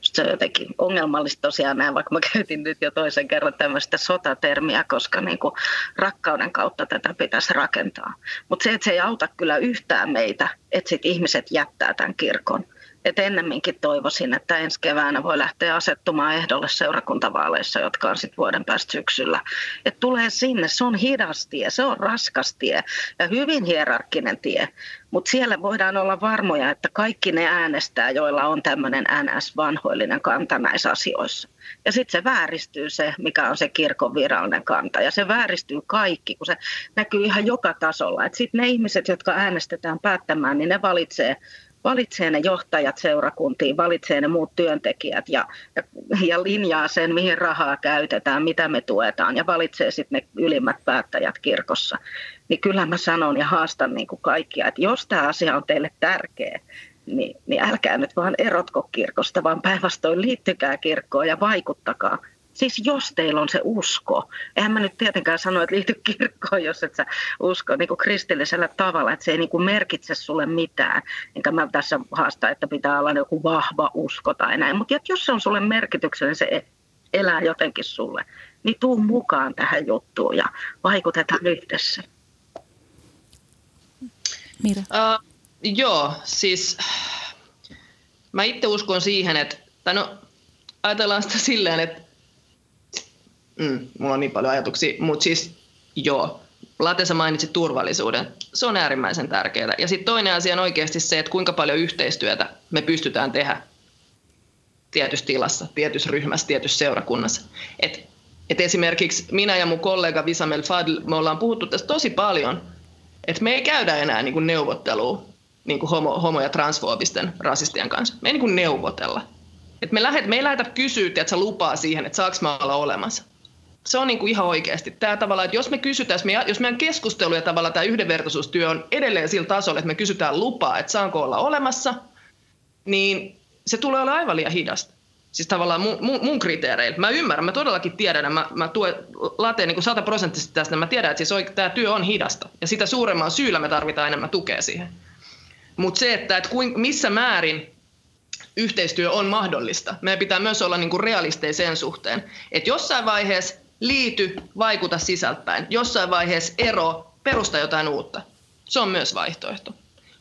Se on jotenkin ongelmallista tosiaan näin, vaikka mä käytin nyt jo toisen kerran tämmöistä sotatermiä, koska niin kuin rakkauden kautta tätä pitäisi rakentaa. Mutta se, että se ei auta kyllä yhtään meitä, että sit ihmiset jättää tämän kirkon että ennemminkin toivoisin, että ensi keväänä voi lähteä asettumaan ehdolle seurakuntavaaleissa, jotka on sitten vuoden päästä syksyllä. Että tulee sinne, se on hidas tie, se on raskas tie ja hyvin hierarkkinen tie, mutta siellä voidaan olla varmoja, että kaikki ne äänestää, joilla on tämmöinen NS-vanhoillinen kanta näissä asioissa. Ja sitten se vääristyy se, mikä on se kirkon virallinen kanta. Ja se vääristyy kaikki, kun se näkyy ihan joka tasolla. Sitten ne ihmiset, jotka äänestetään päättämään, niin ne valitsee valitsee ne johtajat seurakuntiin, valitsee ne muut työntekijät ja, ja, ja linjaa sen, mihin rahaa käytetään, mitä me tuetaan ja valitsee sitten ne ylimmät päättäjät kirkossa. Niin kyllä mä sanon ja haastan niin kuin kaikkia, että jos tämä asia on teille tärkeä, niin, niin älkää nyt vaan erotko kirkosta, vaan päinvastoin liittykää kirkkoon ja vaikuttakaa Siis jos teillä on se usko, eihän mä nyt tietenkään sano, että liity kirkkoon, jos et sä usko niin kuin kristillisellä tavalla, että se ei niin kuin merkitse sulle mitään. Enkä mä tässä haasta, että pitää olla joku vahva usko tai näin, mutta jos se on sulle merkityksellinen, se elää jotenkin sulle, niin tuu mukaan tähän juttuun ja vaikutetaan yhdessä. Mira. Uh, joo, siis mä itse uskon siihen, että, tai no, ajatellaan sitä silleen, että Mm, mulla on niin paljon ajatuksia, mutta siis joo, Latesa mainitsi turvallisuuden. Se on äärimmäisen tärkeää. Ja sitten toinen asia on oikeasti se, että kuinka paljon yhteistyötä me pystytään tehdä tietyssä tilassa, tietyssä ryhmässä, tietyssä seurakunnassa. Et, et esimerkiksi minä ja mun kollega Visamel Fadl, me ollaan puhuttu tästä tosi paljon, että me ei käydä enää niin kuin neuvottelua niin kuin homo, homo- ja transfoobisten rasistien kanssa. Me ei niin kuin neuvotella. Et me, lähet, me ei lähdetä kysyä, että sä lupaa siihen, että saaks mä olla olemassa se on niin kuin ihan oikeasti. Tämä tavalla, että jos me kysytään, jos meidän keskustelu ja tavalla tämä yhdenvertaisuustyö on edelleen sillä tasolla, että me kysytään lupaa, että saanko olla olemassa, niin se tulee olla aivan liian hidasta. Siis tavallaan mun, mun, mun kriteereillä. Mä ymmärrän, mä todellakin tiedän, mä, mä tuen lateen niin sataprosenttisesti tästä, mä tiedän, että siis tämä työ on hidasta. Ja sitä suuremman syyllä me tarvitaan enemmän tukea siihen. Mutta se, että, että kuin, missä määrin yhteistyö on mahdollista, meidän pitää myös olla niin kuin realisteja sen suhteen. Että jossain vaiheessa liity, vaikuta sisältäen. Jossain vaiheessa ero, perusta jotain uutta. Se on myös vaihtoehto.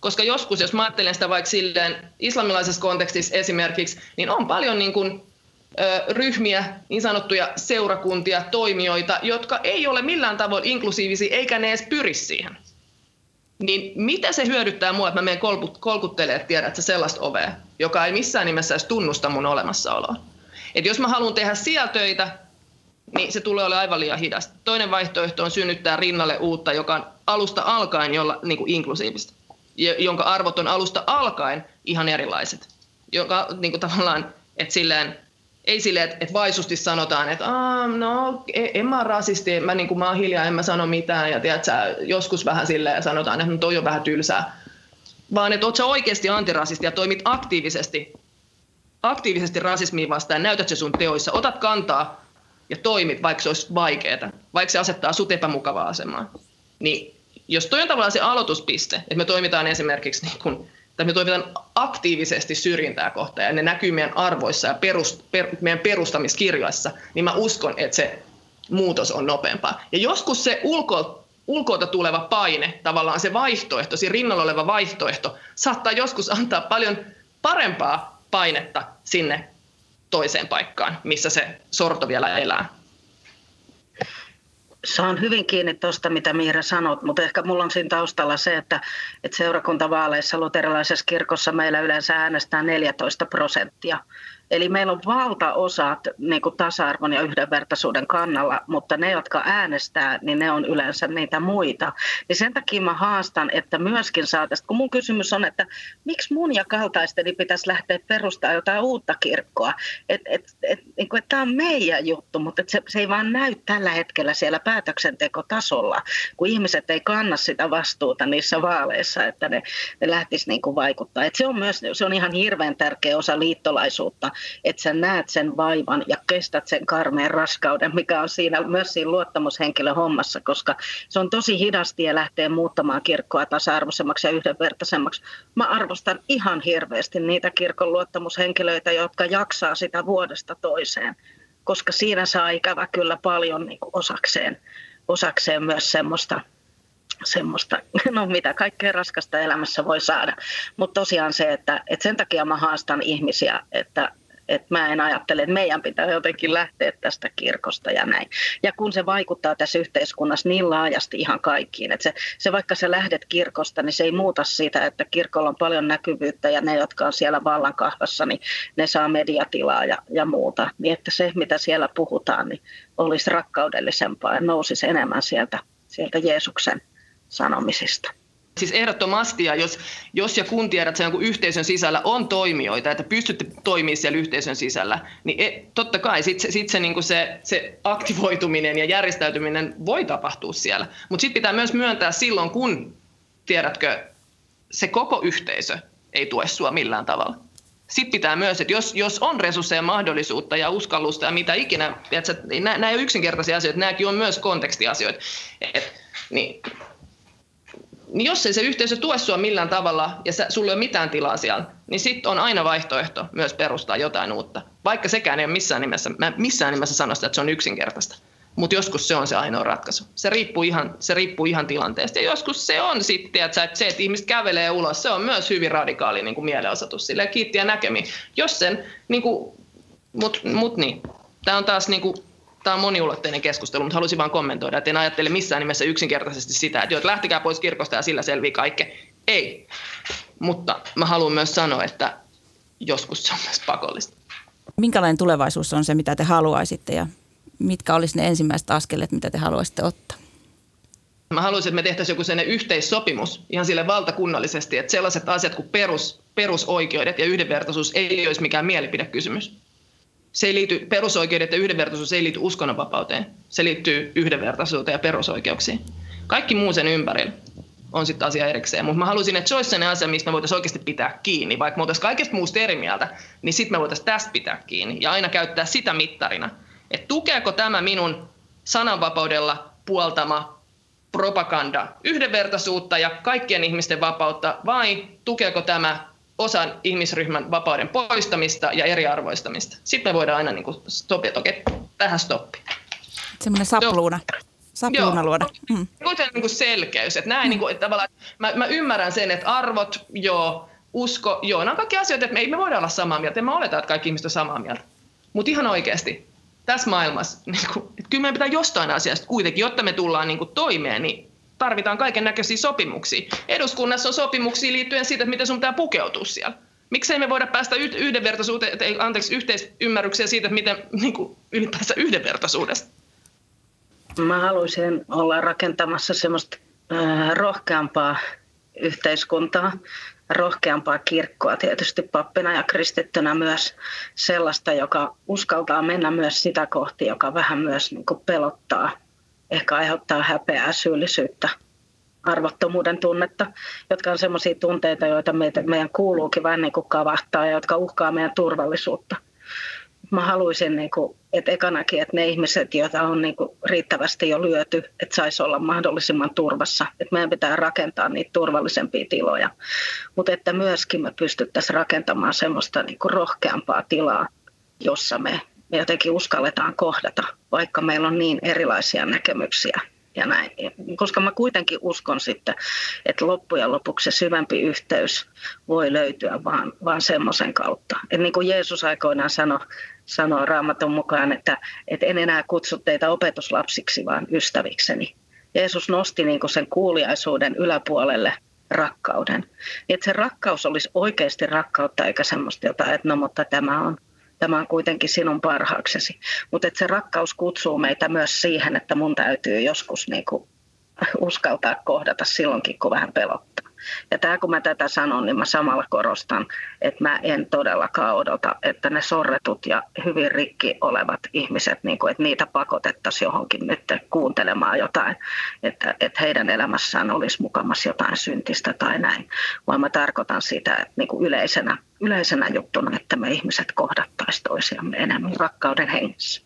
Koska joskus, jos mä ajattelen sitä vaikka silleen islamilaisessa kontekstissa esimerkiksi, niin on paljon niin kuin, ö, ryhmiä, niin sanottuja seurakuntia, toimijoita, jotka ei ole millään tavoin inklusiivisia, eikä ne edes pyri siihen. Niin mitä se hyödyttää mua, että mä menen kolkuttelemaan, että tiedät, että sellaista ovea, joka ei missään nimessä edes tunnusta mun olemassaoloa. Et jos mä haluan tehdä siellä töitä, niin se tulee olemaan aivan liian hidasta. Toinen vaihtoehto on synnyttää rinnalle uutta, joka on alusta alkaen jolla, niin kuin inklusiivista, jonka arvot on alusta alkaen ihan erilaiset. Joka niin kuin tavallaan, että silleen, ei silleen, että, että vaisusti sanotaan, että no e, en mä ole rasisti, mä, niin kuin, mä oon hiljaa, en mä sano mitään, ja tiedät, sä, joskus vähän silleen sanotaan, että no toi on vähän tylsää. Vaan että oot sä oikeasti antirasisti ja toimit aktiivisesti, aktiivisesti rasismiin vastaan, näytät se sun teoissa, otat kantaa ja toimit, vaikka se olisi vaikeaa, vaikka se asettaa sut epämukavaa asemaan. Niin jos toi on tavallaan se aloituspiste, että me toimitaan esimerkiksi niin kun, tai me toimitaan aktiivisesti syrjintää kohtaan ja ne näkyy meidän arvoissa ja perust, per, meidän perustamiskirjoissa, niin mä uskon, että se muutos on nopeampaa. Ja joskus se ulko, ulkoilta tuleva paine, tavallaan se vaihtoehto, siinä rinnalla oleva vaihtoehto, saattaa joskus antaa paljon parempaa painetta sinne toiseen paikkaan, missä se sorto vielä elää. Saan hyvin kiinni tuosta, mitä Miira sanot, mutta ehkä mulla on siinä taustalla se, että, että seurakuntavaaleissa luterilaisessa kirkossa meillä yleensä äänestää 14 prosenttia Eli meillä on valtaosat niin tasa-arvon ja yhdenvertaisuuden kannalla, mutta ne, jotka äänestää, niin ne on yleensä niitä muita. Niin sen takia mä haastan, että myöskin saataisiin, kun mun kysymys on, että miksi mun ja kaltaisteni pitäisi lähteä perustamaan jotain uutta kirkkoa. Että et, et, niin et tämä on meidän juttu, mutta se, se ei vaan näy tällä hetkellä siellä päätöksentekotasolla, kun ihmiset ei kanna sitä vastuuta niissä vaaleissa, että ne, ne lähtisivät niin vaikuttaa. Et se on myös se on ihan hirveän tärkeä osa liittolaisuutta että sä näet sen vaivan ja kestät sen karmeen raskauden, mikä on siinä myös siinä luottamushenkilön hommassa, koska se on tosi hidasti ja lähtee muuttamaan kirkkoa tasa-arvoisemmaksi ja yhdenvertaisemmaksi. Mä arvostan ihan hirveästi niitä kirkon luottamushenkilöitä, jotka jaksaa sitä vuodesta toiseen, koska siinä saa ikävä kyllä paljon niin osakseen, osakseen myös semmoista – semmoista, no mitä kaikkea raskasta elämässä voi saada. Mutta tosiaan se, että, että sen takia mä haastan ihmisiä, että, että mä en ajattele, että meidän pitää jotenkin lähteä tästä kirkosta ja näin. Ja kun se vaikuttaa tässä yhteiskunnassa niin laajasti ihan kaikkiin, että se, se vaikka sä lähdet kirkosta, niin se ei muuta sitä, että kirkolla on paljon näkyvyyttä ja ne, jotka on siellä vallankahvassa, niin ne saa mediatilaa ja, ja muuta. Niin että se, mitä siellä puhutaan, niin olisi rakkaudellisempaa ja nousisi enemmän sieltä, sieltä Jeesuksen sanomisista. Siis ehdottomasti, ja jos, jos ja kun tiedät, että sen yhteisön sisällä on toimijoita, että pystytte toimimaan siellä yhteisön sisällä, niin e, totta kai sitten sit se, niin se, se aktivoituminen ja järjestäytyminen voi tapahtua siellä. Mutta sitten pitää myös myöntää silloin, kun, tiedätkö, se koko yhteisö ei tue sua millään tavalla. Sitten pitää myös, että jos, jos on resursseja, mahdollisuutta ja uskallusta ja mitä ikinä, tiedätkö, nämä, nämä ei ole yksinkertaisia asioita, nämäkin on myös kontekstiasioita. Et, niin niin jos ei se yhteisö tue sinua millään tavalla ja sä, sulla ei ole mitään tilaa siellä, niin sitten on aina vaihtoehto myös perustaa jotain uutta. Vaikka sekään ei ole missään nimessä, mä missään nimessä sano sitä, että se on yksinkertaista. Mutta joskus se on se ainoa ratkaisu. Se riippuu ihan, se riippuu ihan tilanteesta. Ja joskus se on sitten, että, että se, että ihmiset kävelee ulos, se on myös hyvin radikaali niin kuin mielenosoitus. Silleen kiittiä näkemi. Jos sen, niin kuin, mut, mut niin. Tämä on taas niin kuin, tämä on moniulotteinen keskustelu, mutta halusin vain kommentoida, että en ajattele missään nimessä yksinkertaisesti sitä, että, jo, että lähtekää pois kirkosta ja sillä selvii kaikki. Ei. Mutta mä haluan myös sanoa, että joskus se on myös pakollista. Minkälainen tulevaisuus on se, mitä te haluaisitte ja mitkä olisi ne ensimmäiset askeleet, mitä te haluaisitte ottaa? Mä haluaisin, että me tehtäisiin joku sellainen yhteissopimus ihan sille valtakunnallisesti, että sellaiset asiat kuin perus, perusoikeudet ja yhdenvertaisuus ei olisi mikään mielipidekysymys se ei liity, perusoikeudet ja yhdenvertaisuus ei liity uskonnonvapauteen. Se liittyy yhdenvertaisuuteen ja perusoikeuksiin. Kaikki muu sen ympärillä on sitten asia erikseen. Mutta mä haluaisin, että se olisi sellainen asia, mistä me voitaisiin oikeasti pitää kiinni. Vaikka me oltaisiin kaikesta muusta eri mieltä, niin sitten me voitaisiin tästä pitää kiinni ja aina käyttää sitä mittarina. Että tukeeko tämä minun sananvapaudella puoltama propaganda yhdenvertaisuutta ja kaikkien ihmisten vapautta vai tukeeko tämä osan ihmisryhmän vapauden poistamista ja eriarvoistamista. Sitten me voidaan aina niin kuin stopia, että okei, tähän stoppi. Semmoinen sapluuna. Sapluuna joo. luoda. Mm. Kuitenkin niin kuin selkeys. Että näin, mm. niin kuin, että tavallaan, mä, mä ymmärrän sen, että arvot, joo, usko, joo, nämä on kaikki asioita, että me ei me voida olla samaa mieltä. En mä oleta, että kaikki ihmiset on samaa mieltä. Mutta ihan oikeasti, tässä maailmassa, niin kuin, että kyllä meidän pitää jostain asiasta kuitenkin, jotta me tullaan niin kuin toimeen, niin tarvitaan kaiken näköisiä sopimuksia. Eduskunnassa on sopimuksia liittyen siitä, että miten sun pitää pukeutua siellä. Miksei me voida päästä yhdenvertaisuuteen, anteeksi, yhteisymmärrykseen siitä, että miten niin kuin ylipäänsä yhdenvertaisuudesta? Mä haluaisin olla rakentamassa semmoista äh, rohkeampaa yhteiskuntaa, rohkeampaa kirkkoa tietysti pappina ja kristittynä myös sellaista, joka uskaltaa mennä myös sitä kohti, joka vähän myös niin pelottaa ehkä aiheuttaa häpeää, syyllisyyttä, arvottomuuden tunnetta, jotka on sellaisia tunteita, joita meitä, meidän kuuluukin vähän niin kuin kavahtaa ja jotka uhkaa meidän turvallisuutta. Mä haluaisin, niin kuin, että ekanakin, että ne ihmiset, joita on niin kuin riittävästi jo lyöty, että saisi olla mahdollisimman turvassa. Että meidän pitää rakentaa niitä turvallisempia tiloja. Mutta että myöskin me pystyttäisiin rakentamaan semmoista niin kuin rohkeampaa tilaa, jossa me me jotenkin uskalletaan kohdata, vaikka meillä on niin erilaisia näkemyksiä ja näin. Koska mä kuitenkin uskon sitten, että loppujen lopuksi se syvempi yhteys voi löytyä vaan, vaan semmoisen kautta. Et niin kuin Jeesus aikoinaan sanoi, sanoi Raamatun mukaan, että, että en enää kutsu teitä opetuslapsiksi, vaan ystävikseni. Jeesus nosti niin kuin sen kuuliaisuuden yläpuolelle rakkauden. Niin että se rakkaus olisi oikeasti rakkautta eikä semmoista jotain, että no mutta tämä on tämä on kuitenkin sinun parhaaksesi. Mutta se rakkaus kutsuu meitä myös siihen, että mun täytyy joskus niinku uskaltaa kohdata silloinkin, kun vähän pelottaa. Ja tämä kun mä tätä sanon, niin mä samalla korostan, että mä en todellakaan odota, että ne sorretut ja hyvin rikki olevat ihmiset, niin kuin, että niitä pakotettaisiin johonkin nyt kuuntelemaan jotain, että, että heidän elämässään olisi mukamas jotain syntistä tai näin. Vaan mä tarkoitan sitä että niin kuin yleisenä, yleisenä juttuna, että me ihmiset kohdattaisiin toisiamme enemmän rakkauden hengessä.